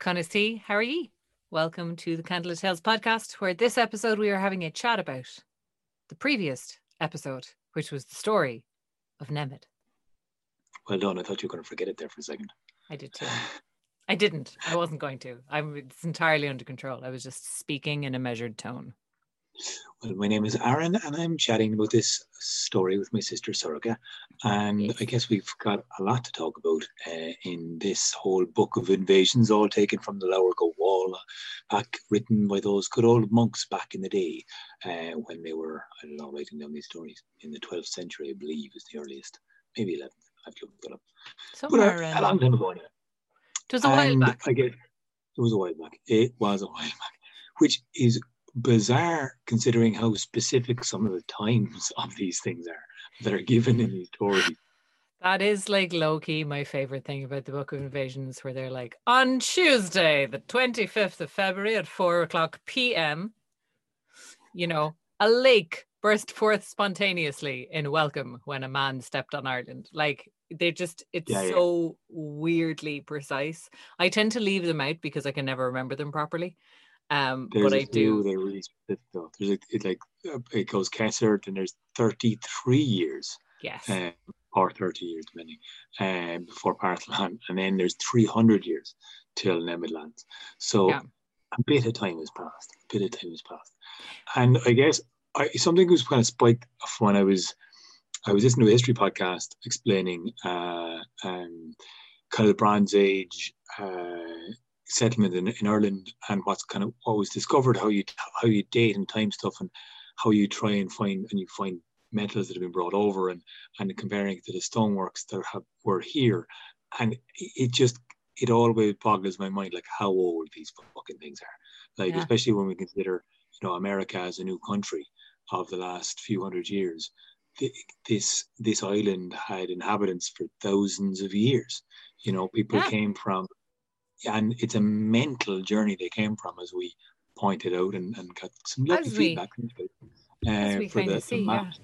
Conasty, how are ye? Welcome to the Candlelit Tales podcast, where this episode we are having a chat about the previous episode, which was the story of Nemed. Well done. I thought you were going to forget it there for a second. I did too. I didn't. I wasn't going to. I'm it's entirely under control. I was just speaking in a measured tone. Well, my name is Aaron, and I'm chatting about this story with my sister Sorcha. And. I guess we've got a lot to talk about uh, in this whole book of invasions, all taken from the Lebor Gabála, back written by those good old monks back in the day uh, when they were, I don't know, writing down these stories in the 12th century, I believe, is the earliest, maybe 11th. I've looked it up. But Somewhere a, a long time ago, anyway. It was a while And back. I guess it was a while back. It was a while back, which is bizarre considering how specific some of the times of these things are that are given in these stories. That is like low key my favorite thing about the Book of Invasions, where they're like, on Tuesday, the 25th of February at 4 o'clock p.m., you know, a lake burst forth spontaneously in welcome when a man stepped on Ireland. Like, they just, it's Yeah, yeah. so weirdly precise. I tend to leave them out because I can never remember them properly. Um, There's but I do. They're really specific though. There's like it like it goes Cessair and there's 33 years Yes. um, or 30 years depending um, before Partholon, and then there's 300 years till Nemed lands. So Yeah. a bit of time has passed. A bit of time has passed, and I guess I, something was kind of spiked off when I was I was listening to a history podcast explaining uh, um, kind of the Bronze Age uh, settlement in, in Ireland and what's kind of what was discovered, how you how you date and time stuff, and how you try and find and you find metals that have been brought over and and comparing it to the stoneworks that have were here, and it, it just it always boggles my mind like how old these fucking things are, like Yeah. especially when we consider you know America as a new country of the last few hundred years. This this island had inhabitants for thousands of years. You know, people Yeah. came from, and it's a mental journey they came from, as we pointed out, and, and got some lovely As feedback uh, for the, see, the map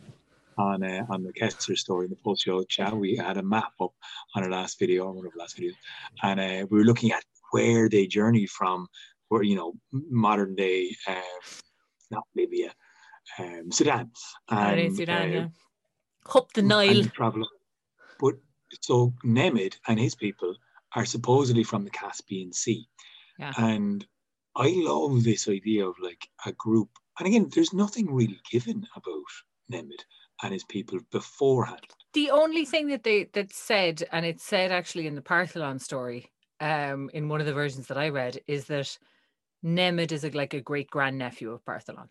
on uh, on the Cessair story in the post show chat. We had a map up on our last video, or one of the last videos, and uh, we were looking at where they journeyed from, where you know modern day, um, not Libya, um, Sudan, and, Sudan, uh, yeah. Up the Nile. travel. But so Nemid and his people are supposedly from the Caspian Sea. Yeah. And I love this idea of like a group. And again, there's nothing really given about Nemed and his people beforehand. the only thing that they that said, and it's said actually in the Partholon story, um, in one of the versions that I read, is that Nemed is a, like a great grandnephew of Partholon.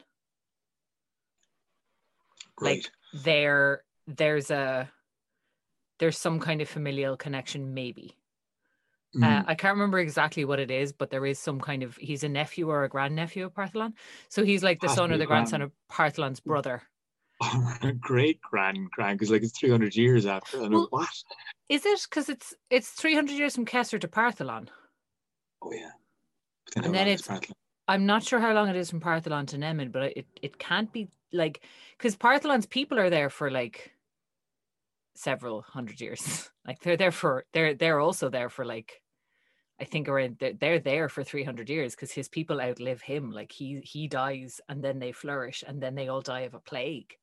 Right. Like there, there's a there's some kind of familial connection, maybe. Uh, Mm. I can't remember exactly what it is, but there is some kind of he's a nephew or a grandnephew of Partholon. So he's like the son or the grandson grand- of Partholon's brother. Great grand grand because like it's 300 years after. And Well- what? Is it? Because it's it's 300 years from Cessair to Partholon. Oh yeah. And then it's- I'm not sure how long it is from Partholon to Nemed, but it it can't be like because Partholon's people are there for like several hundred years. like they're there for they're they're also there for like I think around they're, they're there for 300 years because his people outlive him. Like he he dies and then they flourish and then they all die of a plague.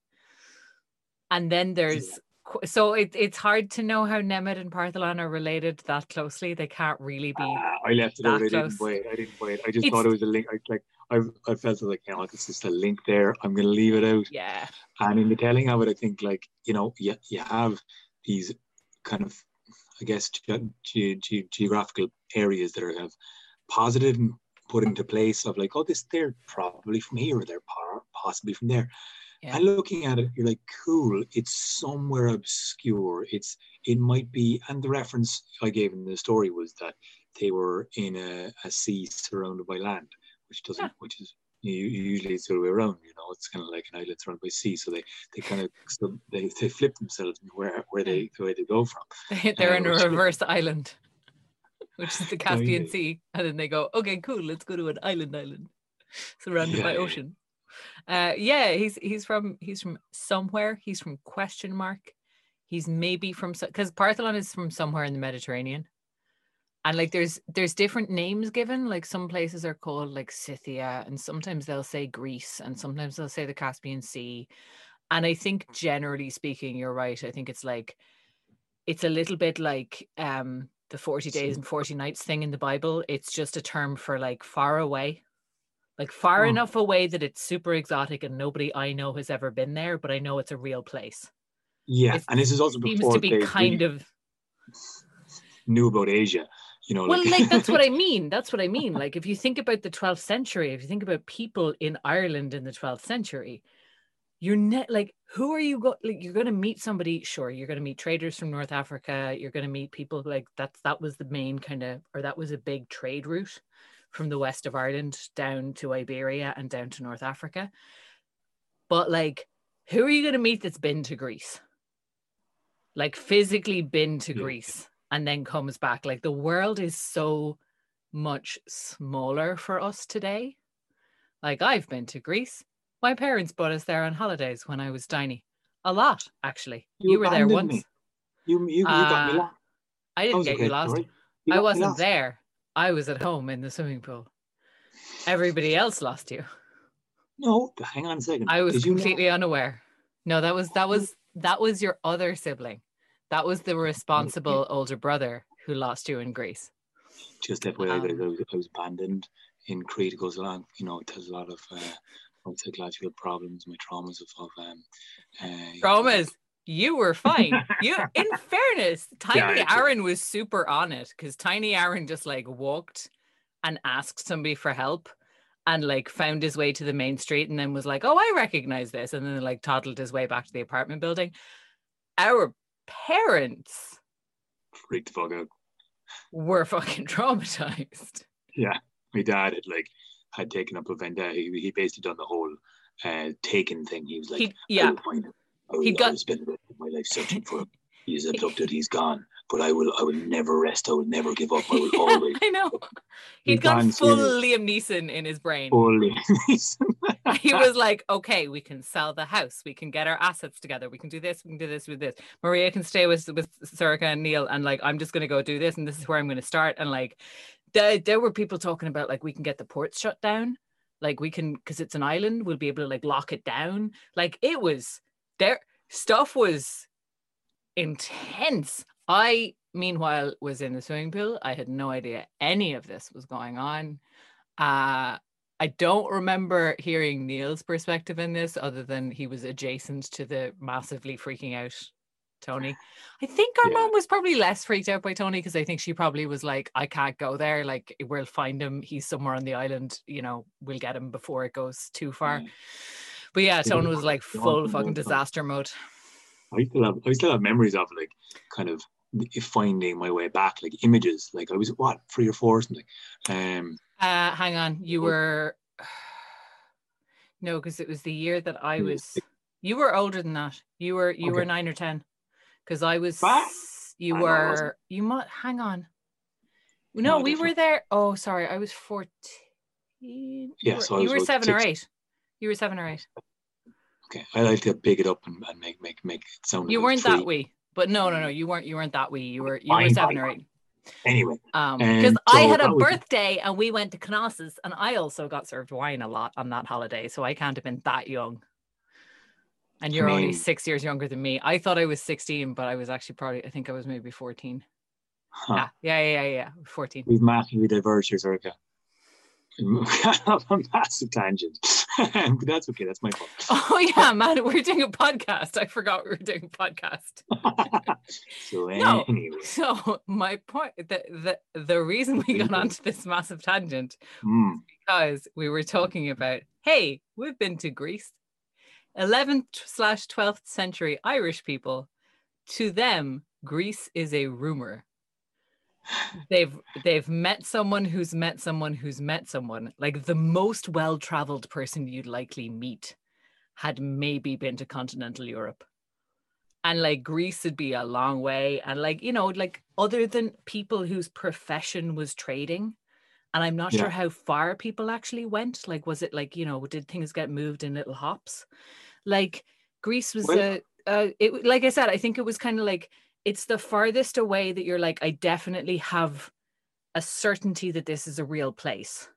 And then there's qu- so it, it's hard to know how Nemed and Partholon are related that closely. They can't really be. Ah, I left it out. I didn't buy. I didn't buy it. I just It's- thought it was a link. I, like I, I felt like you know, it's just a link there. I'm going to leave it out. Yeah. And in the telling of it, I think like you know, you, you have these kind of, I guess, ge- ge- ge- geographical areas that are kind of posited and put into place of like, oh, this they're probably from here or they're po- possibly from there. Yeah. And looking at it, you're like, cool. It's somewhere obscure. It's it might be, and the reference I gave in the story was that they were in a, a sea surrounded by land, which doesn't, Yeah. which is you, usually it's the other way around. You know, it's kind of like an island surrounded by sea, so they they kind of so they, they flip themselves where where they where they go from. They- They're in a reverse island, which is the Caspian yeah. Sea. And then they go, okay, cool, let's go to an island island surrounded Yeah, by ocean. Uh, yeah, he's he's from he's from somewhere. He's from question mark. He's maybe from because Partholon is from somewhere in the Mediterranean. And like there's there's different names given like some places are called like scythia and sometimes they'll say greece and sometimes they'll say the caspian sea. And i think generally speaking you're right i think it's like it's a little bit like um the 40 days and 40 nights thing in the bible. It's just a term for like far away. Like far Oh. enough away that it's super exotic and nobody i know has ever been there but i know it's a real place. Yeah, It and this is also seems before to be they kind of knew about Asia. You know, well like that's what i mean that's what i mean like if you think about the 12th century if you think about people in ireland in the 12th century you're net like who are you go like you're going to meet somebody sure you're going to meet traders from north africa you're going to meet people like that's that was the main kind of or that was a big trade route from the west of ireland down to iberia and down to north africa. But like who are you going to meet that's been to greece? Like physically been to Yeah. greece and then comes back like the world is so much smaller for us today like i've been to greece my parents brought us there on holidays when i was tiny a lot actually you, You were there once me. you you, you got me Uh, lost. i didn't get you lost? You i wasn't lost. there i was at home in the swimming pool everybody else lost you No, hang on a second. I was Did completely unaware. No, that was that was that was your other sibling. That was the responsible older brother who lost you in Greece. just that way, Um, I was, abandoned in Crete. It goes along, you know, there's a lot of uh, psychological problems, my traumas of, of um, uh, Traumas. You were fine. You, in fairness, Tiny Yeah, Aaron was super on it because Tiny Aaron just like walked and asked somebody for help and like found his way to the main street and then was like, "Oh, I recognize this," and then like toddled his way back to the apartment building. Our parents freaked the fuck out. were fucking traumatized. Yeah, my dad had like had taken up a vendetta. He, he basically done the whole uh, taken thing. He was like, He, yeah, him. I I got- will spend the rest of my life searching for him. He's abducted. He's gone. But I will. I will never rest. I will never give up. I will always. I know. He's He'd gone full. Liam Neeson in his brain. Fully. he was like, okay, we can sell the house, we can get our assets together, we can do this, we can do this with this. Maria can stay with with Sorcha and Neil, and like I'm just gonna go do this, and this is where I'm gonna start. And like there, there were people talking about like we can get the ports shut down, like we can because it's an island, we'll be able to like lock it down. Like it was there, stuff was intense. I meanwhile was in the swimming pool. I had no idea any of this was going on. Uh I don't remember hearing Neil's perspective in this other than he was adjacent to the massively freaking out Tony. I think our Yeah. mom was probably less freaked out by Tony because I think she probably was like, I can't go there. Like, we'll find him. He's somewhere on the island. You know, we'll get him before it goes too far. Yeah. But yeah, Yeah, Tony was like full fucking disaster mode. I still have I still have memories of like kind of finding my way back, like images. Like I was what three or four or something. Um, Uh, hang on. You were. No, because it was the year that I was. You were older than that. You were you were nine or ten, because I was. What? You I know I wasn't. were. You might hang on. No, No, we were there. Oh, sorry, I was fourteen. You Yeah, were, so I you were seven or eight. You were seven or eight. okay, I like to pick it up and, and make make make it sound. You weren't three. that wee, but no, no, no. You weren't. You weren't that wee. You were. You were seven fine, or eight. Anyway, Um, And because I had a that was- birthday and we went to Knossos, and I also got served wine a lot on that holiday, so I can't have been that young. And you're only mean- six years younger than me. I thought I was 16, but I was actually probably I think I was maybe 14. huh, Yeah, yeah, yeah, yeah, yeah. 14. we've massively diverged here, Sorcha. a massive tangent, but that's okay. That's my fault. Oh yeah, man, we're doing a podcast. I forgot we were doing a podcast. so No. anyway, So my point, the the the reason we got onto this massive tangent mm, because we were talking about, hey, we've been to Greece. 11th slash 12th century Irish people, to them, Greece is a rumor. They've they've met someone who's met someone who's met someone. Like the most well-traveled person you'd likely meet had maybe been to continental Europe. And like Greece would be a long way. And like, you know, like other than people whose profession was trading, and I'm not Yeah. sure how far people actually went. Like, was it like, you know, did things get moved in little hops? Like, Greece was Well- a, uh, it, like I said, I think it was kind of like, it's the farthest away that you're like, I definitely have a certainty that this is a real place?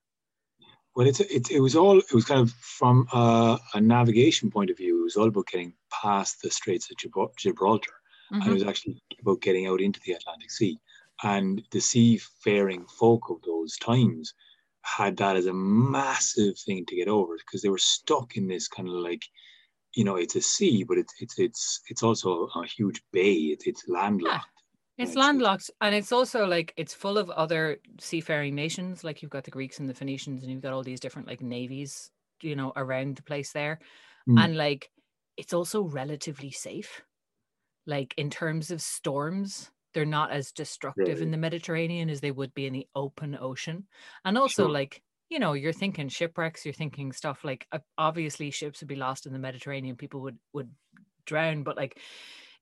Well, it's it, it was all it was kind of from a, a navigation point of view. It was all about getting past the Straits of Gibraltar, mm-hmm. and it mm-hmm. was actually about getting out into the Atlantic Sea. And the seafaring folk of those times had that as a massive thing to get over because they were stuck in this kind of like, you know, it's a sea, but it's it's it's it's also a huge bay. It's it's landlocked. It's landlocked and it's also like it's full of other seafaring nations. Like you've got the Greeks and the Phoenicians, and you've got all these different like navies, you know, around the place there. Mm. And like it's also relatively safe. Like in terms of storms, they're not as destructive in the Mediterranean as they would be in the open ocean. And also sure. like you know you're thinking shipwrecks you're thinking stuff like obviously ships would be lost in the mediterranean people would would drown but like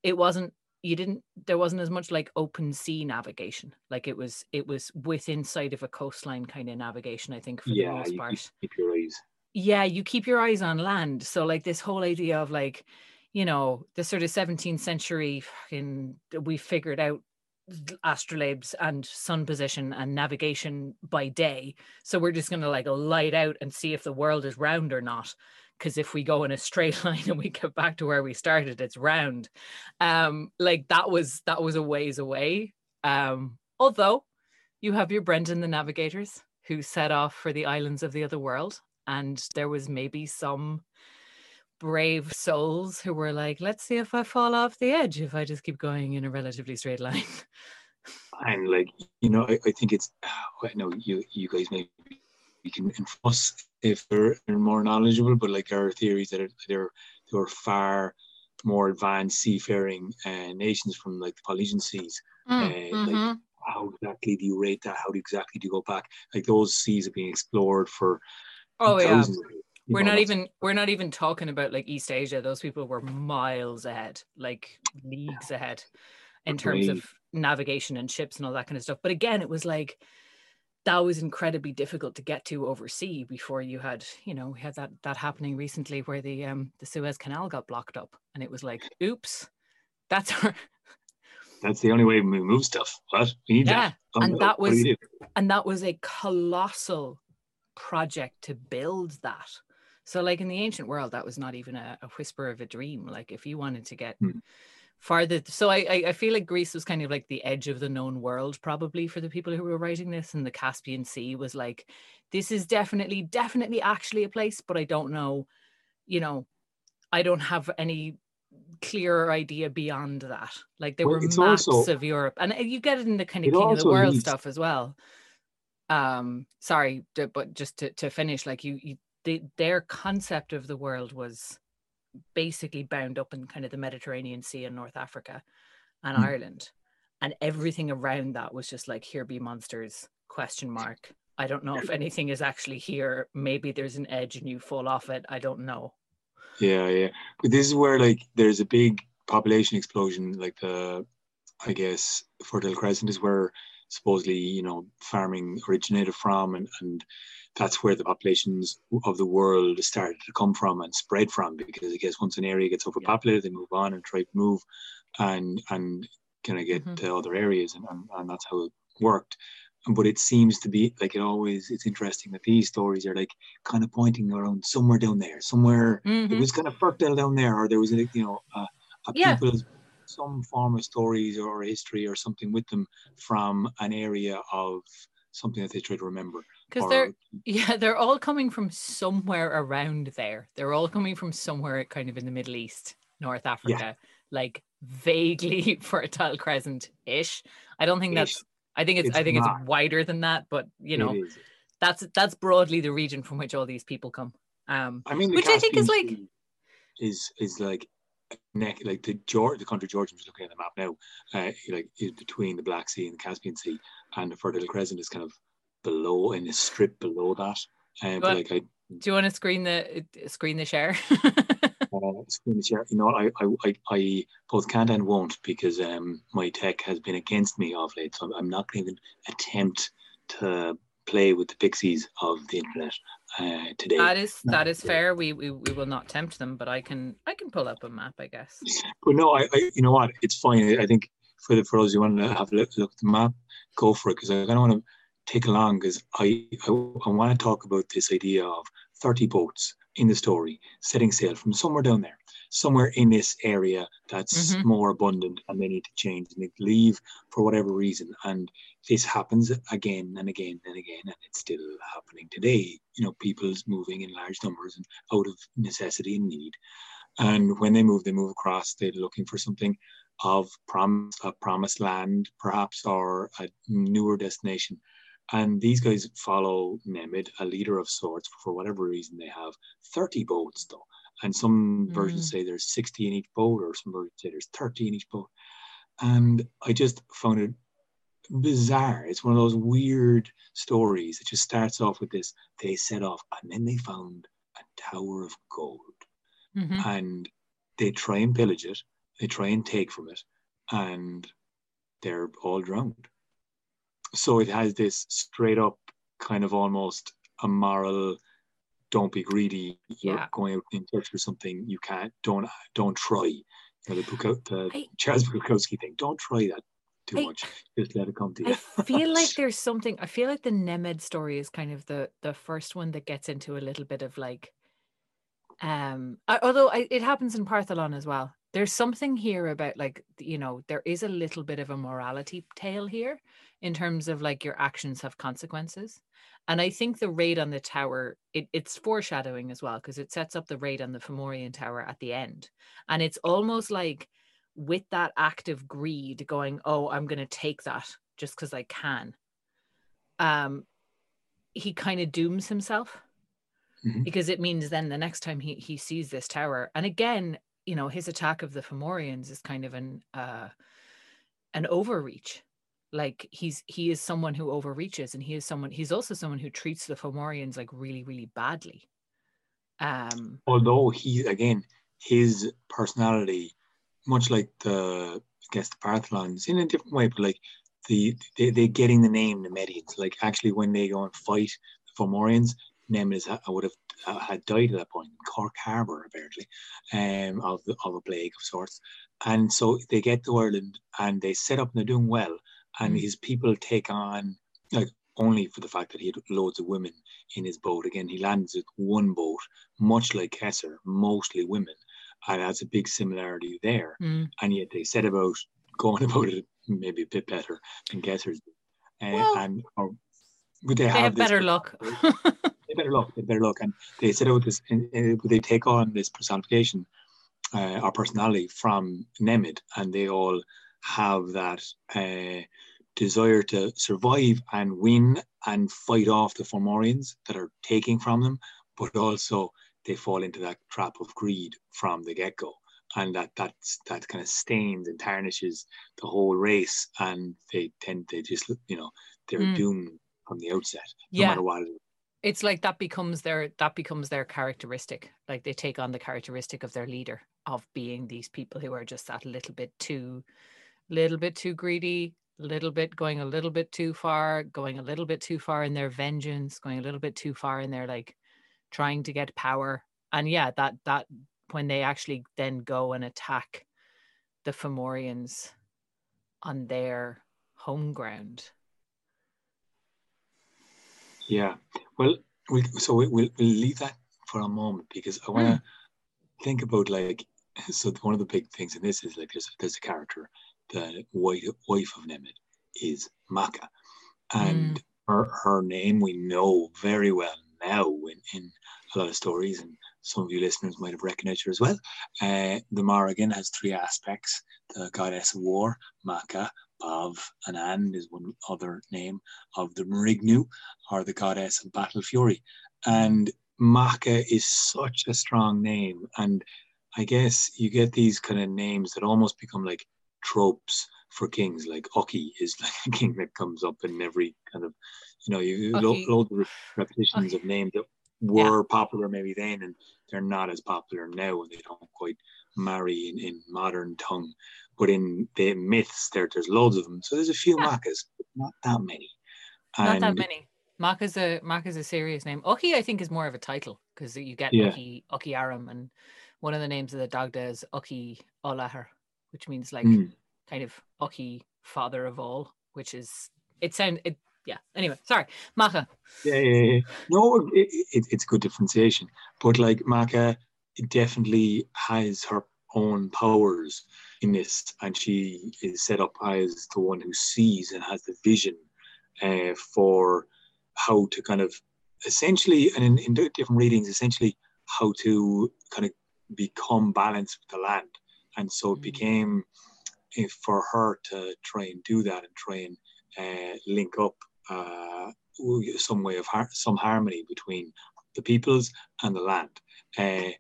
it wasn't you didn't there wasn't as much like open sea navigation. Like it was it was within sight of a coastline kind of navigation i think for yeah, the most part. keep your eyes yeah you keep your eyes on land. So like this whole idea of like you know the sort of 17th century in we figured out astrolabes and sun position and navigation by day. So we're just going to like light out and see if the world is round or not. Because if we go in a straight line and we get back to where we started it's round. Um like that was that was a ways away. Um although you have your brendan the navigators who set off for the islands of the other world and there was maybe some brave souls who were like let's see if i fall off the edge if i just keep going in a relatively straight line and like you know i, I think it's i know you you guys maybe you can enforce if they're, they're more knowledgeable, but like our theories that are, they're they're far more advanced seafaring uh, nations from like the Polynesian seas. Mm, uh, mm-hmm. Like how exactly do you rate that? How exactly do you go back? Like those seas are being explored for. Oh yeah. We're not even we're not even talking about like East Asia. Those people were miles ahead, like leagues ahead, in terms of navigation and ships and all that kind of stuff. But again, it was like that was incredibly difficult to get to oversea before you had you know we had that that happening recently where the um the Suez Canal got blocked up and it was like oops that's our that's the only way we move stuff what we need yeah that. and that was and that was a colossal project to build that so like in the ancient world that was not even a, a whisper of a dream like if you wanted to get hmm farther so I, I feel like greece was kind of like the edge of the known world probably for the people who were writing this and the caspian sea was like this is definitely definitely actually a place but i don't know you know i don't have any clearer idea beyond that like there well, were maps also, of europe and uh, you get it in the kind of king of the world leads. stuff as well um sorry but just to, to finish like you, you the, their concept of the world was basically bound up in kind of the Mediterranean Sea and North Africa and mm. Ireland. And everything around that was just like, here be monsters, question mark. I don't know if anything is actually here. Maybe there's an edge and you fall off it. I don't know. Yeah, yeah. But this is where like there's a big population explosion, like the I guess Fertile Crescent is where supposedly, you know, farming originated from and, and that's where the populations of the world started to come from and spread from because I guess once an area gets overpopulated, they move on and try to move and and kind of get mm-hmm. to other areas and, and, and that's how it worked. But it seems to be like it always it's interesting that these stories are like kind of pointing around somewhere down there, somewhere mm-hmm. it was kind of fertile down there, or there was a you know a, a yeah. people some form of stories or history or something with them from an area of something that they try to remember because they're yeah they're all coming from somewhere around there they're all coming from somewhere kind of in the middle east north africa yeah. like vaguely fertile crescent ish i don't think that's i think it's, it's i think not. it's wider than that but you know that's that's broadly the region from which all these people come um i mean which i think is like is is like neck like the George the country George was looking at the map now uh, like is between the Black Sea and the Caspian Sea and the Fertile Crescent is kind of below in a strip below that. Um, but like I, do you want to screen the screen the share? uh, screen the share. You know, I, I, I, both can't and won't because um, my tech has been against me of late. So I'm not going to even attempt to play with the pixies of the internet uh, today. That is that is fair. We, we we will not tempt them, but I can I can pull up a map, I guess. But no, I, I you know what? It's fine. I think for the for those who want to have a look, look at the map, go for it because I don't want to take along because I, I, I want to talk about this idea of 30 boats in the story setting sail from somewhere down there, somewhere in this area that's Mhm. more abundant and they need to change and they leave for whatever reason. And this happens again and again and again, and it's still happening today. You know, people's moving in large numbers and out of necessity and need. And when they move, they move across, they're looking for something of promise, a promised land, perhaps, or a newer destination. And these guys follow Nemed, a leader of sorts, for whatever reason they have 30 boats though. And some versions say there's 60 in each boat, or some versions say there's 30 in each boat. And I just found it bizarre. It's one of those weird stories. It just starts off with this. They set off and then they found a tower of gold Mhm. and they try and pillage it, they try and take from it, and they're all drowned. So it has this straight up kind of almost a moral don't be greedy. You're Yeah. going out in search for something you can't don't don't try. You know, the, the I- Charles Bukowski thing. Don't try that too I- much. Just let it come to you. I feel like there's something. I feel like the Nemed story is kind of the the first one that gets into a little bit of like, um. uh, Although I, it happens in Partholon as well. There's something here about like you know there is a little bit of a morality tale here in terms of like your actions have consequences, and I think the raid on the tower it, it's foreshadowing as well because it sets up the raid on the Fomorian tower at the end, and it's almost like with that act of greed going oh i'm going to take that just because i can um he kind of dooms himself Mhm. because it means then the next time he he sees this tower and again you know his attack of the Fomorians is kind of an uh an overreach. Like he's he is someone who overreaches and he is someone he's also someone who treats the Fomorians like really really badly. Um although he again his personality much like the I guess the Partholons in a different way but like the they, they're getting the name the Medians. Like actually when they go and fight the Fomorians Nemed is I would have uh, had died at that point in Cork Harbour apparently um of the, of a plague of sorts and so they get to Ireland and they set up and they're doing well and Mm. his people take on like only for the fact that he had loads of women in his boat again he lands with one boat much like Cessair mostly women and that's a big similarity there. mm, And yet they set about going about it maybe a bit better than Cessair's. Uh, Well, and or, would they, they have, have better luck They better luck. They better luck. And they set out this. And, they take on this personification uh, or personality from Nemed, and they all have that uh, desire to survive and win and fight off the Fomorians that are taking from them, but also they fall into that trap of greed from the get go. And that that's that kind of stains and tarnishes the whole race, and they tend they just you know they're Mm. doomed from the outset, no Yeah. matter what. It is. it's like that becomes their that becomes their characteristic like they take on the characteristic of their leader of being these people who are just that little bit too little bit too greedy little bit going a little bit too far going a little bit too far in their vengeance going a little bit too far in their like trying to get power and yeah that that when they actually then go and attack the Fomorians on their home ground Yeah. Well, we so we, we'll, we'll leave that for a moment because I want to think about like so one of the big things in this is like there's there's a character the wife wife of Nemed is Macha, and her her name we know very well now in, in a lot of stories and some of you listeners might have recognized her as well. Uh, the Morrigan has three aspects: the goddess of war, Macha, Badb, and An is one other name of the Marignu, or the goddess of battle fury. And Macha is such a strong name. And I guess you get these kind of names that almost become like tropes for kings. Like Uki is like a king that comes up in every kind of, you know, you lo- Uki. loads of re- repetitions of names that were popular maybe then and they're not as popular now and they don't quite marry in, in modern tongue. But in the myths, there there's loads of them. So there's a few Yeah. Machas, but not that many. Not that many. Mark is a Mark is a serious name. Uki, I think, is more of a title because you get Yeah. Uki Uki Aram, and one of the names of the Dagda is Uki Ollathair, which means like Mm. kind of Uki, father of all, which is it sound it yeah. Anyway, sorry, Macha. Yeah, yeah, yeah. No, it, it, it's good differentiation, but like Macha definitely has her own powers in this, and she is set up as the one who sees and has the vision uh, for how to kind of essentially, and in, in different readings, essentially how to kind of become balanced with the land. And so it mm. became uh, for her to try and do that and try and uh, link up uh, some way of har- some harmony between the peoples and the land, uh,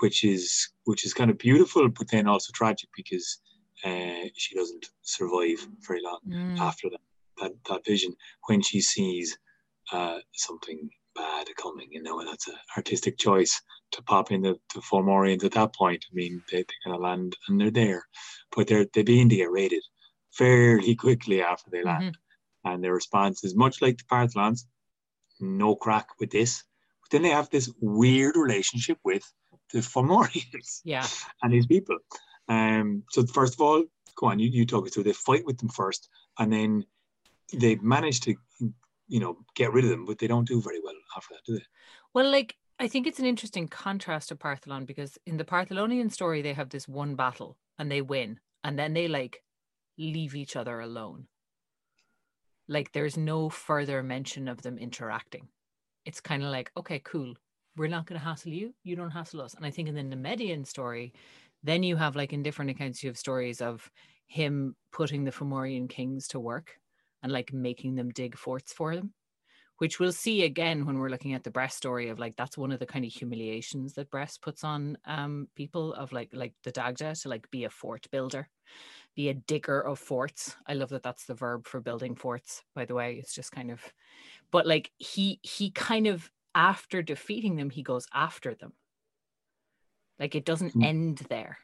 which is which is kind of beautiful, but then also tragic because uh, she doesn't survive very long mm. after that, that that vision when she sees uh, something bad coming, you know, and that's an artistic choice to pop in the, the Fomorians at that point. I mean, they, they kind of land and they're there, but they're they begin to get raided fairly quickly after they land. Mm-hmm. And their response is much like the Partholons, no crack with this. But then they have this weird relationship with the Fomorians yeah. and these people. Um, so first of all, go on, you, you talk us through. They fight with them first, and then they manage to you know, get rid of them, but they don't do very well after that, do they? Well, like I think it's an interesting contrast to Partholon because in the Partholonian story they have this one battle and they win, and then they like leave each other alone. Like there's no further mention of them interacting. It's kind of like, okay, cool. We're not going to hassle you. You don't hassle us. And I think in the Nemedian story, then you have like in different accounts, you have stories of him putting the Fomorian kings to work and like making them dig forts for them which we'll see again when we're looking at the Bres story of like that's one of the kind of humiliations that Bres puts on um people of like like the Dagda to like be a fort builder, be a digger of forts. I love that that's the verb for building forts. By the way, it's just kind of, but like he he kind of after defeating them he goes after them. Like it doesn't mm. end there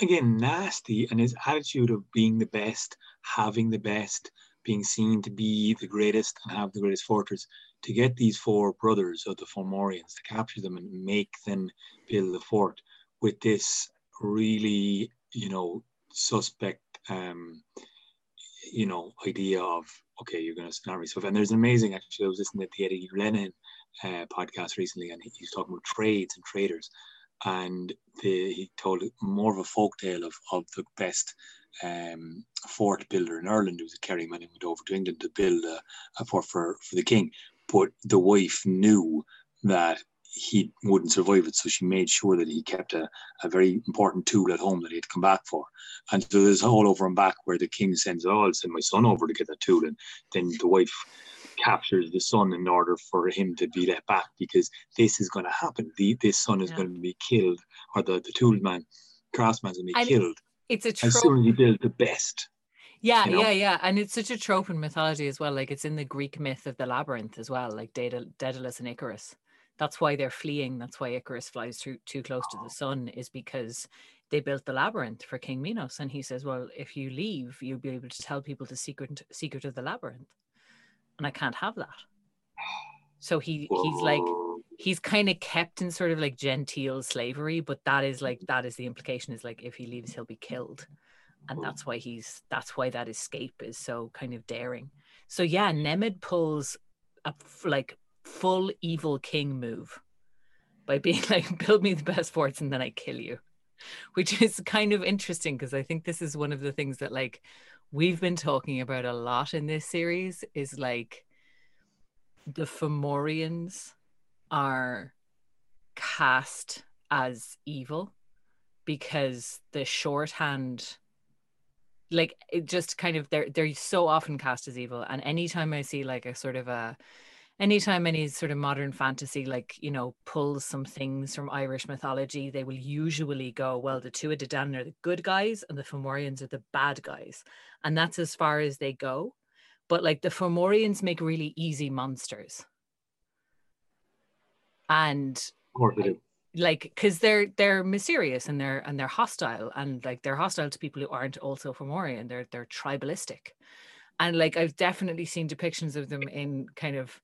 again nasty and his attitude of being the best having the best being seen to be the greatest and have the greatest fortress to get these four brothers of the Fomorians to capture them and make them build the fort with this really you know suspect um you know idea of okay you're going to snarry stuff and there's an amazing actually I was listening to the Eddie Lenihan uh, podcast recently and he was talking about trades and traders and the, he told more of a folk tale of, of the best um, fort builder in Ireland. It was a Kerryman who went over to England to build a, a fort for, for the king. But the wife knew that he wouldn't survive it. So she made sure that he kept a, a very important tool at home that he'd come back for. And so there's all over and back where the king sends, oh, I'll send my son over to get that tool. And then the wife captures the son in order for him to be let back because this is going to happen. The, this son is yeah. going to be killed, or the, the tool man, craftsman's going to be and killed. It's a trope. As soon as he builds the best. Yeah, you know? yeah, yeah. And it's such a trope in mythology as well. Like it's in the Greek myth of the labyrinth as well, like Daedalus and Icarus. That's why they're fleeing. That's why Icarus flies too, too close to the oh. sun, is because they built the labyrinth for King Minos. And he says, Well, if you leave, you'll be able to tell people the secret secret of the labyrinth and I can't have that. So he he's like he's kind of kept in sort of like genteel slavery, but that is like mm-hmm. that is the implication is like if he leaves, he'll be killed, and that's why he's that's why that escape is so kind of daring. So yeah, Nemed pulls a like full evil king move by being like build me the best forts and then I kill you, which is kind of interesting because I think this is one of the things that like we've been talking about a lot in this series is like the Fomorians are cast as evil because the shorthand like it just kind of they're they're so often cast as evil. And anytime i see like a sort of a anytime any sort of modern fantasy like you know pulls some things from irish mythology they will usually go well the tuatha de danann are the good guys and the fomorians are the bad guys. And that's as far as they go. But like the fomorians make really easy monsters. And like because they're they're mysterious and they're and they're hostile. And like they're hostile to people who aren't also fomorian. They're they're tribalistic. And like i've definitely seen depictions of them in kind of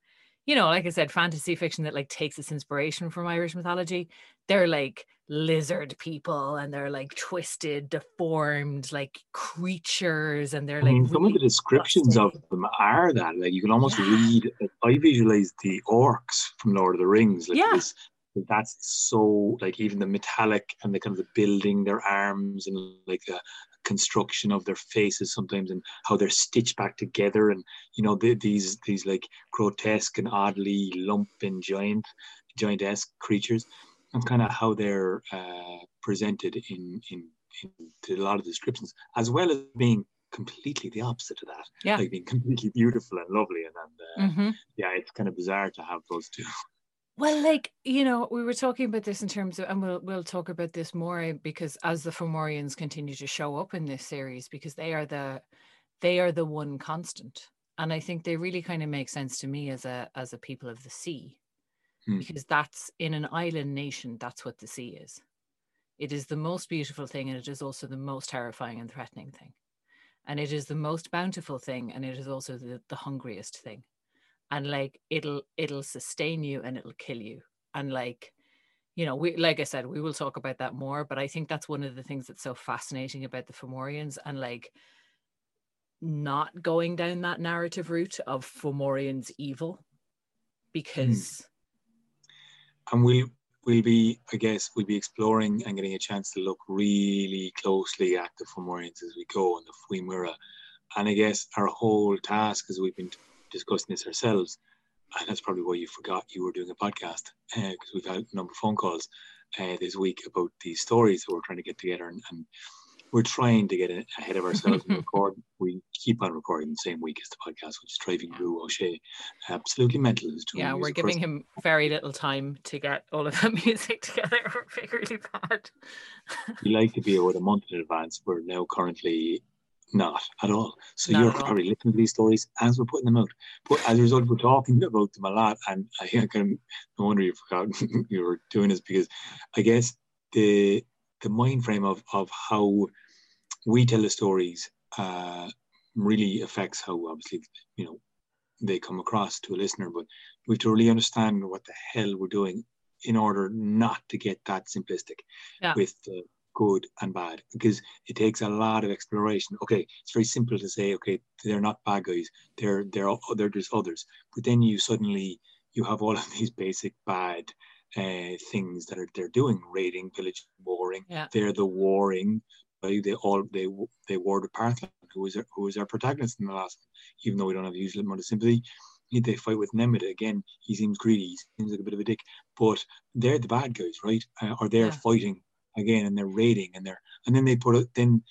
you know, like I said, fantasy fiction that like takes its inspiration from Irish mythology. They're like lizard people and they're like twisted, deformed, like creatures, and they're I like mean, some of the descriptions of them are that. Like you can almost Yeah. read. I visualize the orcs from Lord of the Rings. Like Yeah. this, that's so like even the metallic and the kind of the building their arms and like the construction of their faces sometimes and how they're stitched back together and you know the, these these like grotesque and oddly lumping giant giantesque creatures and kind of how they're uh, presented in, in in a lot of descriptions as well as being completely the opposite of that Yeah. like being completely beautiful and lovely and, and uh, Mhm. yeah it's kind of bizarre to have those two Well, like you know, we were talking about this in terms of, and we'll we'll talk about this more because as the Fomorians continue to show up in this series, because they are the they are the one constant, and I think they really kind of make sense to me as a as a people of the sea, Hmm. because that's in an island nation, that's what the sea is. It is the most beautiful thing, and it is also the most terrifying and threatening thing, and it is the most bountiful thing, and it is also the, the hungriest thing and like it'll it'll sustain you and it'll kill you and like you know we like i said we will talk about that more but i think that's one of the things that's so fascinating about the fomorians and like not going down that narrative route of fomorians evil because hmm. and we'll we'll be I guess we'll be exploring and getting a chance to look really closely at the Fomorians as we go on the Fuimura. And I guess our whole task as we've been discussing this ourselves, and that's probably why you forgot you were doing a podcast, because we've had a number of phone calls uh, this week about these stories that we're trying to get together and, and we're trying to get ahead of ourselves and record. We keep on recording the same week as the podcast, which is driving Rue O'Shea absolutely mental. yeah we're music for us. giving him very little time to get all of that music together we're really bad we like to be about a month in advance. We're now currently not at all. So Not you're probably listening to these stories as we're putting them out. But as a result, we're talking about them a lot. And I think I'm, no wonder you forgot you were doing this because I guess the the mind frame of, of how we tell the stories uh, really affects how obviously you know they come across to a listener. But we have to really understand what the hell we're doing in order not to get that simplistic Yeah. with the good and bad because it takes a lot of exploration. Okay, it's very simple to say, okay, they're not bad guys. They're they're they're just others. But then you suddenly you have all of these basic bad uh, things that are they're doing: raiding, pillaging, warring. Yeah. They're the warring. They all they they ward with Partholon, who is our, who is our protagonist in the last. Even though we don't have a huge amount of sympathy, they fight with Nemeda again. He seems greedy. He seems like a bit of a dick. But they're the bad guys, right? Uh, or they're Yeah. fighting again, and they're raiding, and they're and then they put it. Then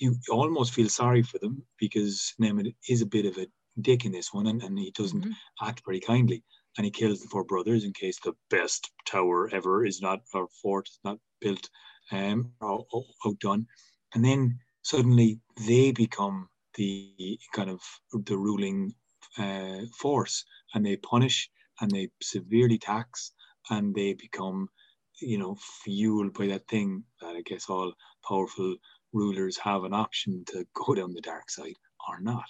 you almost feel sorry for them because Nemeda is a bit of a dick in this one, and, and he doesn't Mhm. act very kindly. And he kills the four brothers in case the best tower ever is not or fort is not built um or, or outdone. And then suddenly they become the kind of the ruling uh, force, and they punish and they severely tax, and they become, you know, fueled by that thing that I guess all powerful rulers have an option to go down the dark side or not.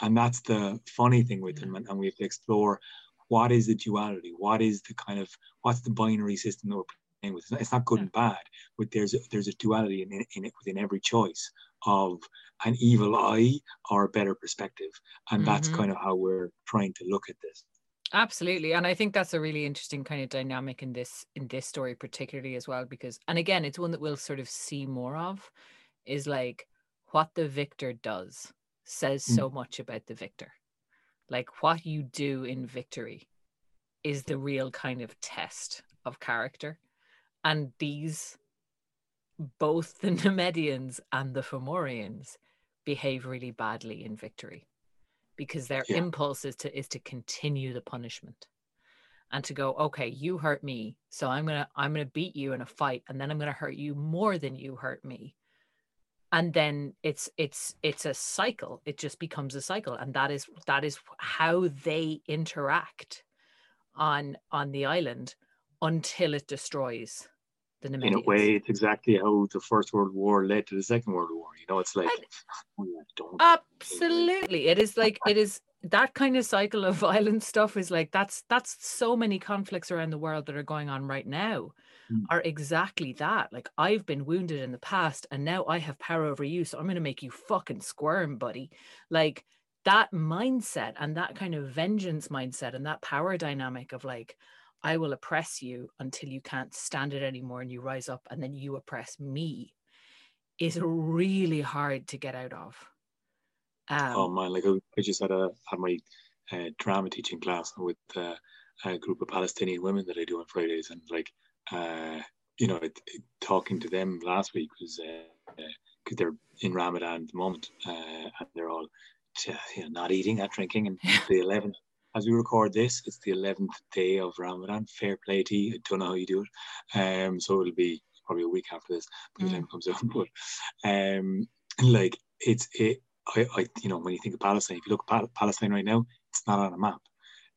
And that's the funny thing with them, and, and we have to explore what is the duality, what is the kind of what's the binary system that we're playing with. It's not, it's not good Yeah. and bad, but there's a, there's a duality in, in it within every choice of an evil eye or a better perspective, and that's Mhm. kind of how we're trying to look at this. Absolutely. And I think that's a really interesting kind of dynamic in this in this story particularly as well because and again it's one that we'll sort of see more of is like what the victor does says Mm. so much about the victor. Like what you do in victory is the real kind of test of character. And these both the Nemedians and the Fomorians behave really badly in victory because their Yeah. impulse is to is to continue the punishment and to go okay you hurt me so i'm gonna i'm gonna beat you in a fight and then i'm gonna hurt you more than you hurt me and then it's it's it's a cycle it just becomes a cycle and that is that is how they interact on on the island until it destroys the in a way, it's exactly how the First World War led to the Second World War. You know, it's like, I- oh. Absolutely. It is like it is that kind of cycle of violence stuff is like that's that's so many conflicts around the world that are going on right now Mm. are exactly that. Like I've been wounded in the past and now I have power over you, so I'm gonna make you fucking squirm, buddy. Like that mindset and that kind of vengeance mindset and that power dynamic of like I will oppress you until you can't stand it anymore and you rise up and then you oppress me is really hard to get out of. Um, oh man, like I just had a had my uh, drama teaching class with uh, a group of Palestinian women that I do on Fridays, and like uh, you know, it, it- talking to them last week was because they're in Ramadan at the moment, uh, and they're all uh, you know not eating, not drinking, and the eleventh. As we record this, it's the eleventh day of Ramadan. Fair play to you. I don't know how you do it. Um, so it'll be probably a week after this by the time it comes out. But um, like it's it. I, I, you know, when you think of Palestine, if you look at Palestine right now, it's not on a map.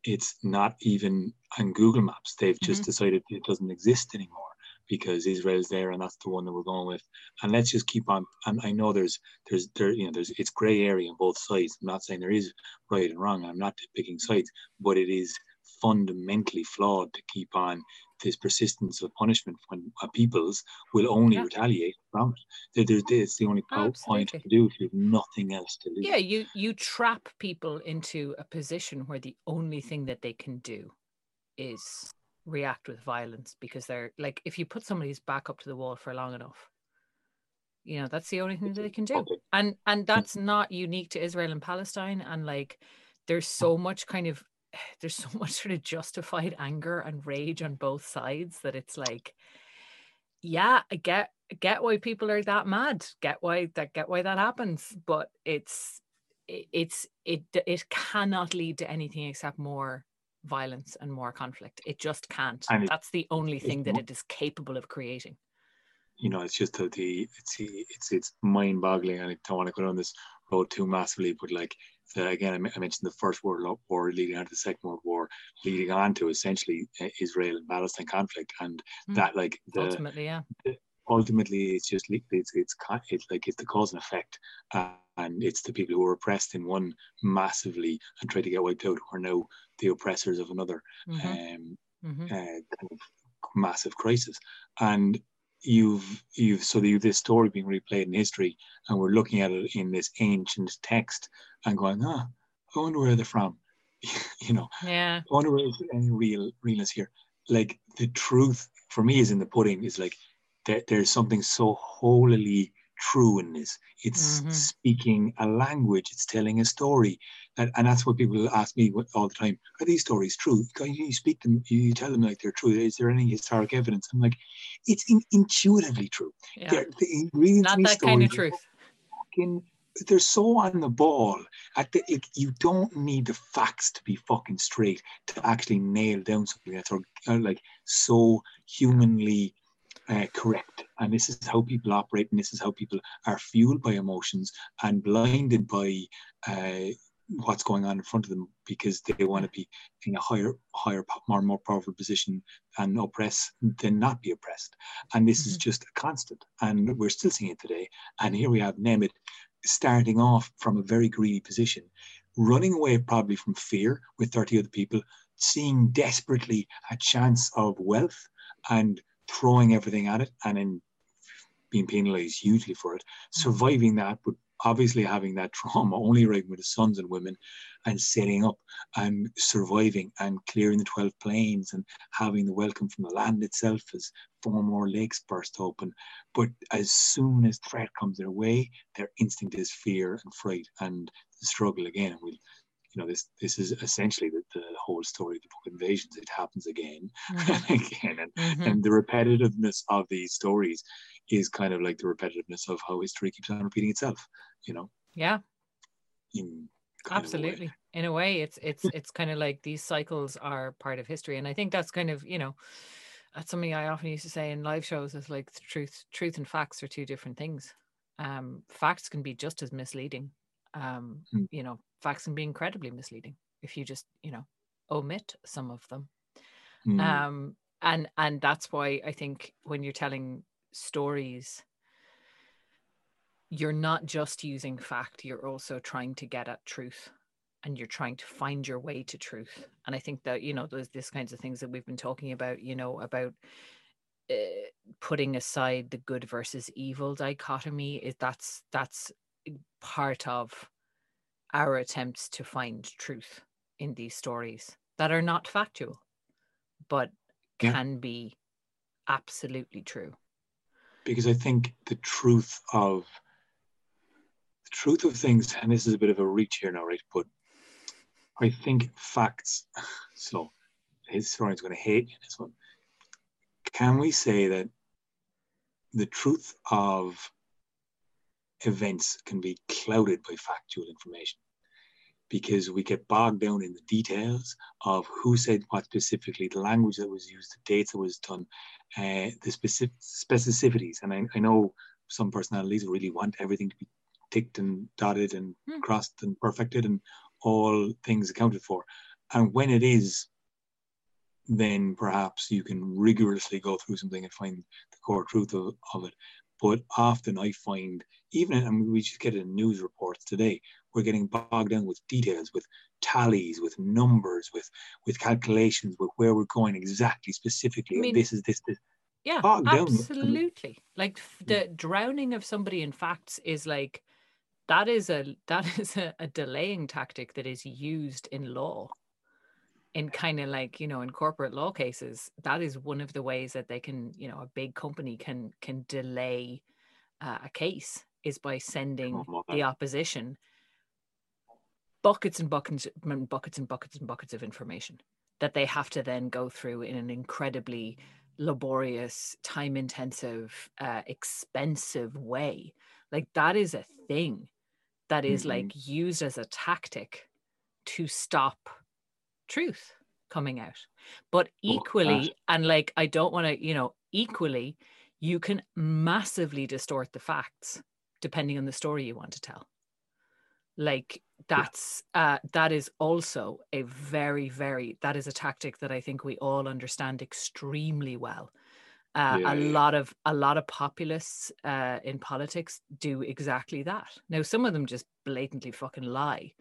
It's not even on Google Maps. They've just decided it doesn't exist anymore because Israel's there, and that's the one that we're going with. And let's just keep on. And I know there's, there's, there, you know, there's, it's grey area on both sides. I'm not saying there is right and wrong. I'm not picking sides, but it is fundamentally flawed to keep on this persistence of punishment when uh, peoples will only Yeah. retaliate from it. There, it's the only po- point to do if you have nothing else to do. yeah you you trap people into a position where the only thing that they can do is react with violence because they're like if you put somebody's back up to the wall for long enough you know that's the only thing that they can do. And and that's not unique to israel and palestine. And like there's so much kind of there's so much sort of justified anger and rage on both sides that it's like yeah i get get why people are that mad. Get why that get why that happens. But it's it, it's it it cannot lead to anything except more violence and more conflict. It just can't. And it- that's the only thing that it is capable of creating. You know, it's just that the it's it's it's mind boggling, and I don't want to go down this road too massively, but like the, again, I mentioned the First World War leading on to the Second World War, leading on to essentially uh, Israel and Palestine conflict, and Mm. that like the ultimately yeah ultimately it's just it's it's like it's the cause and effect, uh, and it's the people who are oppressed in one massively and try to get wiped out who are now the oppressors of another. Mhm, Um, mhm. uh, kind of massive crisis. And you've you've so you've this story being replayed in history, and we're looking at it in this ancient text and going, ah, I wonder where they're from. you know, yeah I wonder where is any real realness here. Like the truth for me is in the pudding is like there, there's something so holily true in this. It's Mhm. speaking a language. It's telling a story, and, and that's what people ask me all the time: Are these stories true? Can you speak them? You tell them like they're true. Is there any historic evidence? I'm like, it's in, intuitively true. yeah They're- the not that kind of truth fucking they're so on the ball at the it, you don't need the facts to be fucking straight to actually nail down something that's uh, like so humanly uh, correct. And this is how people operate and this is how people are fueled by emotions and blinded by uh, what's going on in front of them because they want to be in a higher higher more more powerful position and oppress than not be oppressed. And this is Mhm. just a constant and we're still seeing it today. And here we have Nemed starting off from a very greedy position, running away probably from fear with 30 other people, seeing desperately a chance of wealth and throwing everything at it and then being penalized hugely for it, mm-hmm. surviving that, but obviously having that trauma, only riding with his sons and women and setting up and surviving and clearing the 12 planes and having the welcome from the land itself as four more lakes burst open. But as soon as threat comes their way, their instinct is fear and fright and the struggle again. And we'll, you know, this this is essentially the, the whole story of the book Invasions. It happens again Mhm, and again. And, mhm. and the repetitiveness of these stories is kind of like the repetitiveness of how history keeps on repeating itself, you know, yeah in of a absolutely in a way it's it's it's kind of like these cycles are part of history and i think that's kind of you know that's something i often used to say in live shows is like the truth truth and facts are two different things um facts can be just as misleading um Mm. you know facts can be incredibly misleading if you just you know omit some of them Mm. um and and that's why I think when you're telling stories, you're not just using fact, you're also trying to get at truth and you're trying to find your way to truth. And I think that, you know, those these kinds of things that we've been talking about, you know, about uh, putting aside the good versus evil dichotomy is that's that's part of our attempts to find truth in these stories that are not factual but yeah. can be absolutely true because i think the truth of the truth of things and this is a bit of a reach here now right but i think facts so his historians going to hate this one can we say that the truth of events can be clouded by factual information? Because we get bogged down in the details of who said what specifically, the language that was used, the data was done, uh, the specific specificities. And I, I know some personalities really want everything to be ticked and dotted and mm. crossed and perfected and all things accounted for. And when it is then perhaps you can rigorously go through something and find the core truth of, of it. But often I find, even I mean, we just get in news reports today, we're getting bogged down with details, with tallies, with numbers, with with calculations, with where we're going exactly, specifically. I mean, this is this, this. Yeah, absolutely. Like the hmm. drowning of somebody in facts is like that is a that is a, a delaying tactic that is used in law in kind of like you know in corporate law cases that is one of the ways that they can you know a big company can can delay uh, a case is by sending the opposition buckets and buckets and buckets and buckets and buckets of information that they have to then go through in an incredibly laborious time intensive uh, expensive way like that is a thing that is mm-hmm. like used as a tactic to stop truth coming out. But equally, oh, and like, I don't want to, you know, equally, you can massively distort the facts depending on the story you want to tell. Like, that's, yeah. uh, that is also a very, very, that is a tactic that I think we all understand extremely well. Uh, yeah, a lot of a lot of populists uh, in politics do exactly that. Now, some of them just blatantly fucking lie,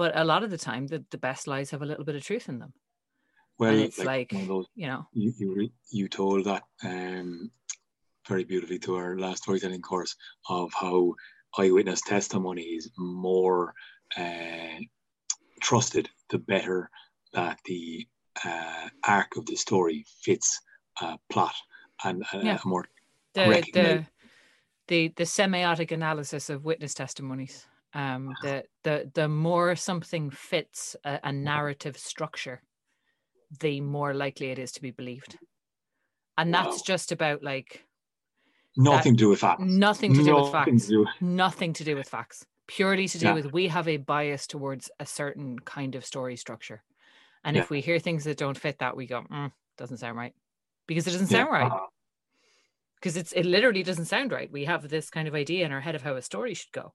but a lot of the time the, the best lies have a little bit of truth in them. Well and it's like, like those, you know. you, you, you told that um, very beautifully to our last storytelling course of how eyewitness testimony is more uh, trusted the better that the uh, arc of the story fits uh, plot and uh, yeah. more the, the, the the semiotic analysis of witness testimonies um, the the the more something fits a, a, narrative structure, the more likely it is to be believed, and that's just about like nothing that, to do with facts. Nothing to do nothing with facts. To do. Nothing to do with facts. Purely to do yeah. with we have a bias towards a certain kind of story structure, and yeah. if we hear things that don't fit that, we go, mm, doesn't sound right, because it doesn't sound yeah. right. Because it's it literally doesn't sound right. We have this kind of idea in our head of how a story should go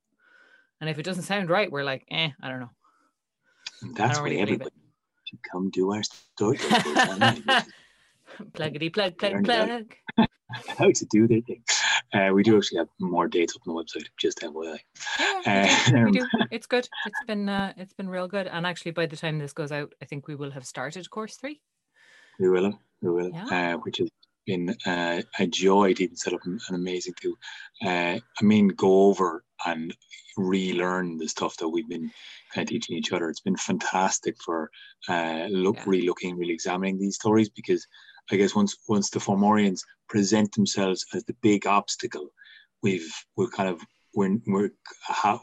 and if it doesn't sound right, we're like, eh, I don't know. that's why really everybody should come do our story. Pluggity plug, plug, plug. How to do their thing. Uh, we do actually have more dates up on the website, just FYI. Yeah, we, do. we do. It's good. It's been uh, it's been real good. And actually, by the time this goes out, I think we will have started course three. We will. We will. Yeah. Uh, which is been uh, a joy to even set up and amazing to, uh, I mean, go over and relearn the stuff that we've been kind of teaching each other. It's been fantastic for uh, look, yeah. re-looking, really examining these stories because I guess once once the Fomorians present themselves as the big obstacle, we've we're kind of we're, we're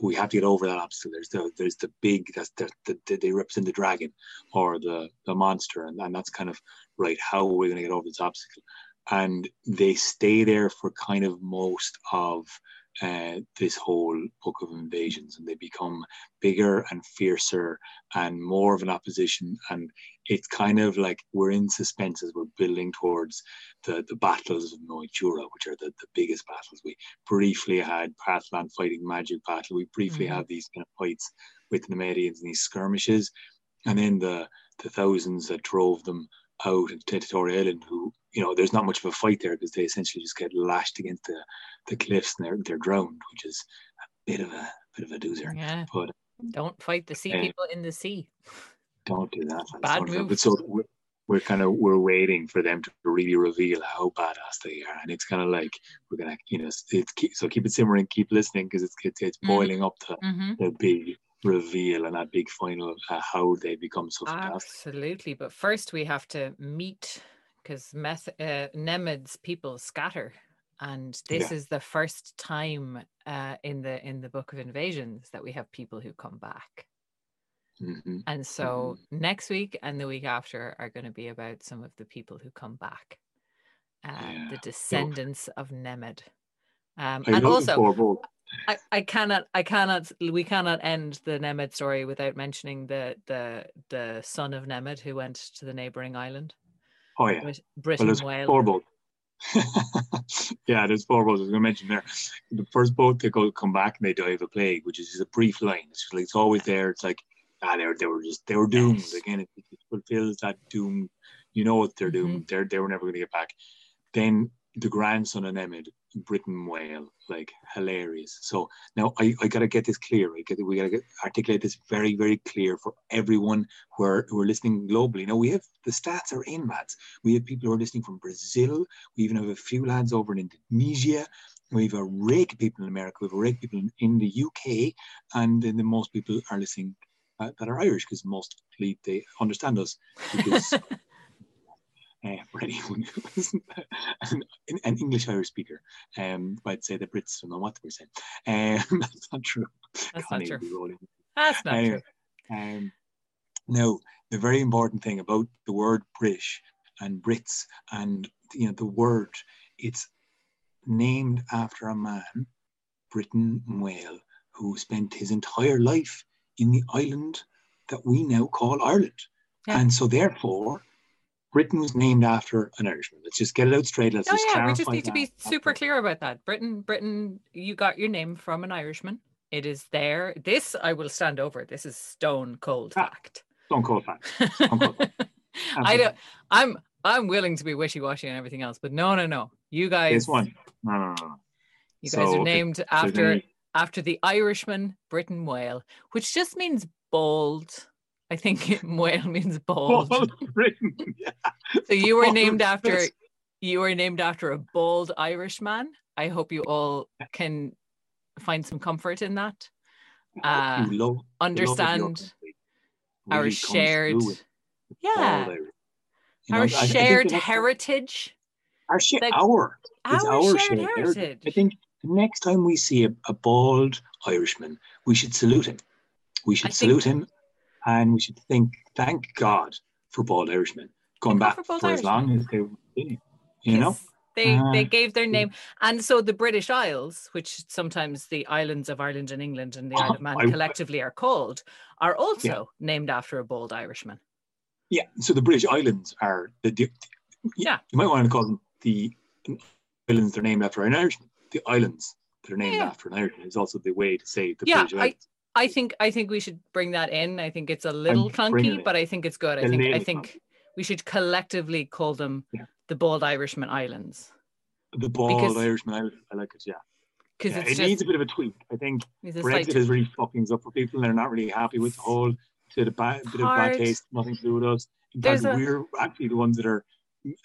we have to get over that obstacle. There's the there's the big that's the, the, they represent the dragon or the the monster, and, and that's kind of right. How are we going to get over this obstacle? And they stay there for kind of most of uh, this whole book of invasions and they become bigger and fiercer and more of an opposition and it's kind of like we're in suspense as we're building towards the, the battles of Moytura, which are the, the biggest battles. We briefly had Partholón fighting magic battle. We briefly mm-hmm. had these kind of fights with the Nemedians and these skirmishes. And then the, the thousands that drove them out to Tory Island who, you know, there's not much of a fight there because they essentially just get lashed against the, the cliffs and they're they're drowned, which is a bit of a bit of a doozer. Yeah. But Don't fight the sea Yeah. people in the sea. don't do that. Bad don't do that. move. But so we're, we're kind of we're waiting for them to really reveal how badass they are, and it's kind of like we're gonna, you know, it's keep, so keep it simmering, keep listening because it's it's, it's Mm. boiling up to Mm-hmm. the big reveal and that big final uh, how they become so fantastic. Absolutely. But first we have to meet because Meth- uh, Nemed's people scatter. And this Yeah. is the first time uh, in the in the Book of Invasions that we have people who come back. hmm And so next week and the week after are going to be about some of the people who come back, uh, Yeah. the descendants of Nemed. Um, and also. I, I cannot I cannot we cannot end the Nemed story without mentioning the the the son of Nemed who went to the neighboring island, Oh yeah, Brit- well Britain there's Whale. four boats. yeah, there's four boats. I was going to mention there. The first boat they go come back and they die of a plague, which is just a brief line. It's like it's always there. It's like ah, they were they were just they were doomed Yes. again. It, it fulfills that doom. You know what they're Mhm. doomed. They're they were never going to get back. Then the grandson of Nemed, Britain Máel, like hilarious. So now I, I gotta get this clear. I get, we gotta articulate this very very clear for everyone who are who are listening globally. Now we have the stats are in, lads. We have people who are listening from Brazil. We even have a few lads over in Indonesia. We have a rake people in America. We have a rake people in, in the UK, and then the most people are listening uh, that are Irish because mostly they understand us. Because uh, for anyone who isn't an, an English Irish speaker, um, I'd say the Brits don't know what we're saying. Um, that's not true. That's not Connie true. would be rolling. That's not Anyway, true. um, now, the very important thing about the word British and Brits and you know the word, it's named after a man, Britain Máel, who spent his entire life in the island that we now call Ireland. Yeah. And so therefore, Britain was named after an Irishman. Let's just get it out straight. Let's Oh just yeah, we just need to be super clear about that. Britain, Britain, you got your name from an Irishman. It is there. This I will stand over. This is stone cold Ah, fact. Don't call fact. Stone cold I don't. I'm I'm willing to be wishy washy and everything else, but no, no, no. You guys, This one. No, no, no, you guys So are named there's after after the Irishman Britain Máel, which just means bold. I think whale means bold. Bold Britain. Yeah. So you were Bold, named after yes. you were named after a bold Irishman. I hope you all can find some comfort in that. Uh, love- the love of your understand country our shared, yeah, all Irish. Know, our I- I shared heritage, Our, share, like, our, our, our shared shared heritage. I think the next time we see a, a bald Irishman, we should salute him. We should I salute think- him, and we should think, thank God for bald Irishmen going back for for, as long as they were You know. They they Uh, gave their name, and so the British Isles, which sometimes the islands of Ireland and England and the Isle of Man I- collectively are called, are also named after a bold Irishman. yeah. So the British Islands are the, the Yeah. You might want to call them the islands. They're named after an Irishman. The islands that are named Yeah. after an Irishman is also the way to say the Yeah, British Islands. I think I think we should bring that in. I think it's a little bringing clunky, but I think it's good. I think I think we should collectively call them Yeah. the Bold Irishman Islands The bald because- Irishman. I, I like it. Yeah. because yeah it just needs a bit of a tweak. I think Brexit slight- has really fucked things up for people. They're not really happy with the whole bit of bad, bit of bad taste. Nothing to do with us. In fact, a- we're actually the ones that are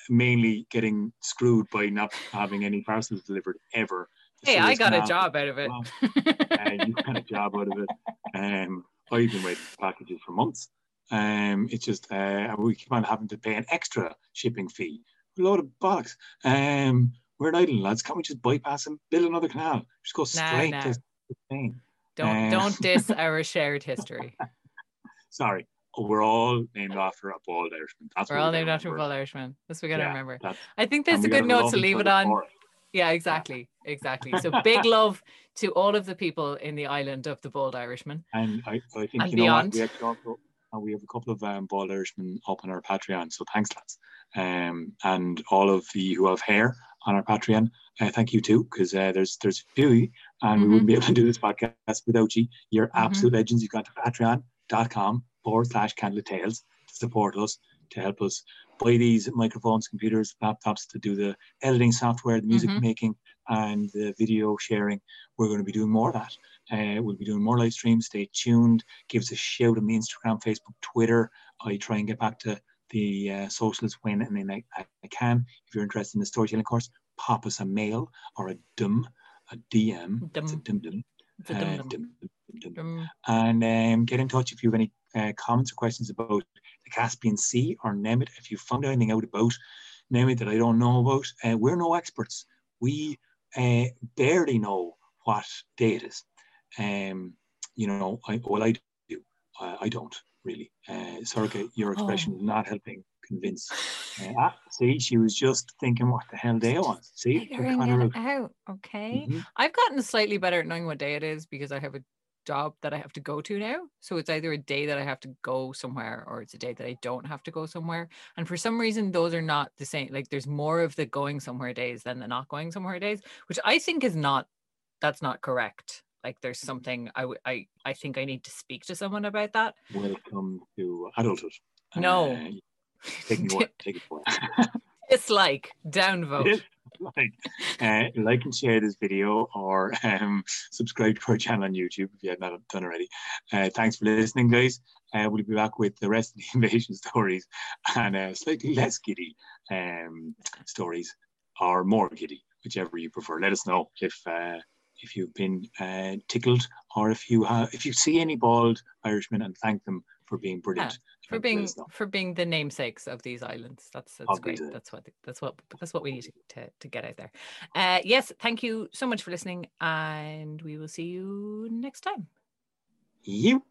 mainly getting screwed by not having any parcels delivered ever. Hey, I got a job out of it. Well, uh, you got a job out of it. Um, I've been waiting for packages for months. Um, it's just uh, we keep on having to pay an extra shipping fee. A load of bollocks. Um, we're an island, lads. Can't we just bypass and build another canal? Just go Nah, straight nah. to Spain. Don't Uh, don't diss our shared history. Sorry, we're all named after a bald Irishman. That's We're all named after remember. Bold Irishman. That's what we gotta Yeah, remember. I think that's a good note to leave it on. Yeah, exactly, exactly. So big love to all of the people in the island of the Bold Irishman. And I, I think And you know beyond. what? We actually also uh, we have a couple of um, bald Irishmen up on our Patreon. So thanks, lads. Um, and all of you who have hair on our Patreon, uh, thank you too, because uh, there's there's a few, of you, and we Mhm. wouldn't be able to do this podcast without you. You're Mhm. absolute legends. You've got to patreon.com forward slash candle tales to support us. To help us buy these microphones, computers, laptops to do the editing software, the music Mhm. making, and the video sharing. We're going to be doing more of that. Uh, we'll be doing more live streams. Stay tuned. Give us a shout on the Instagram, Facebook, Twitter. I try and get back to the uh, socials when and then I, I, can. If you're interested in the storytelling course, pop us a mail or a dum, a DM. It's a Dum. dum dum. It's a uh, dum dum. dum, dum, dum. dum. And um, get in touch if you have any uh, comments or questions about the Caspian Sea or Nemed. If you found anything out about Nemed that I don't know about, uh, we're no experts. We uh, barely know what day it is. Um, you know, I, well, I do. Uh, I don't really. Uh, Sorcha, your expression is not helping convince. Uh, ah, see, she was just thinking what the hell day it was. See, Figuring kind of it out. Okay. Mhm. I've gotten slightly better at knowing what day it is because I have a job that I have to go to now. So it's either a day that I have to go somewhere or it's a day that I don't have to go somewhere. And for some reason, those are not the same. Like there's more of the going somewhere days than the not going somewhere days, which I think is not, that's not correct. Like there's something I, w- I, I think I need to speak to someone about that. welcome to adulthood. No. Uh, take away. Take it away. Dislike, downvote. like, uh, like and share this video or um, subscribe to our channel on YouTube if you have not done already. Uh, thanks for listening, guys. Uh, we'll be back with the rest of the invasion stories and uh, slightly less giddy um, stories or more giddy, whichever you prefer. Let us know if uh, if you've been uh, tickled or if you if you see any bald Irishmen and thank them for being brilliant. For being for being the namesakes of these islands. That's that's great. That's what that's what that's what we need to to get out there. Uh, yes, thank you so much for listening, and we will see you next time. You.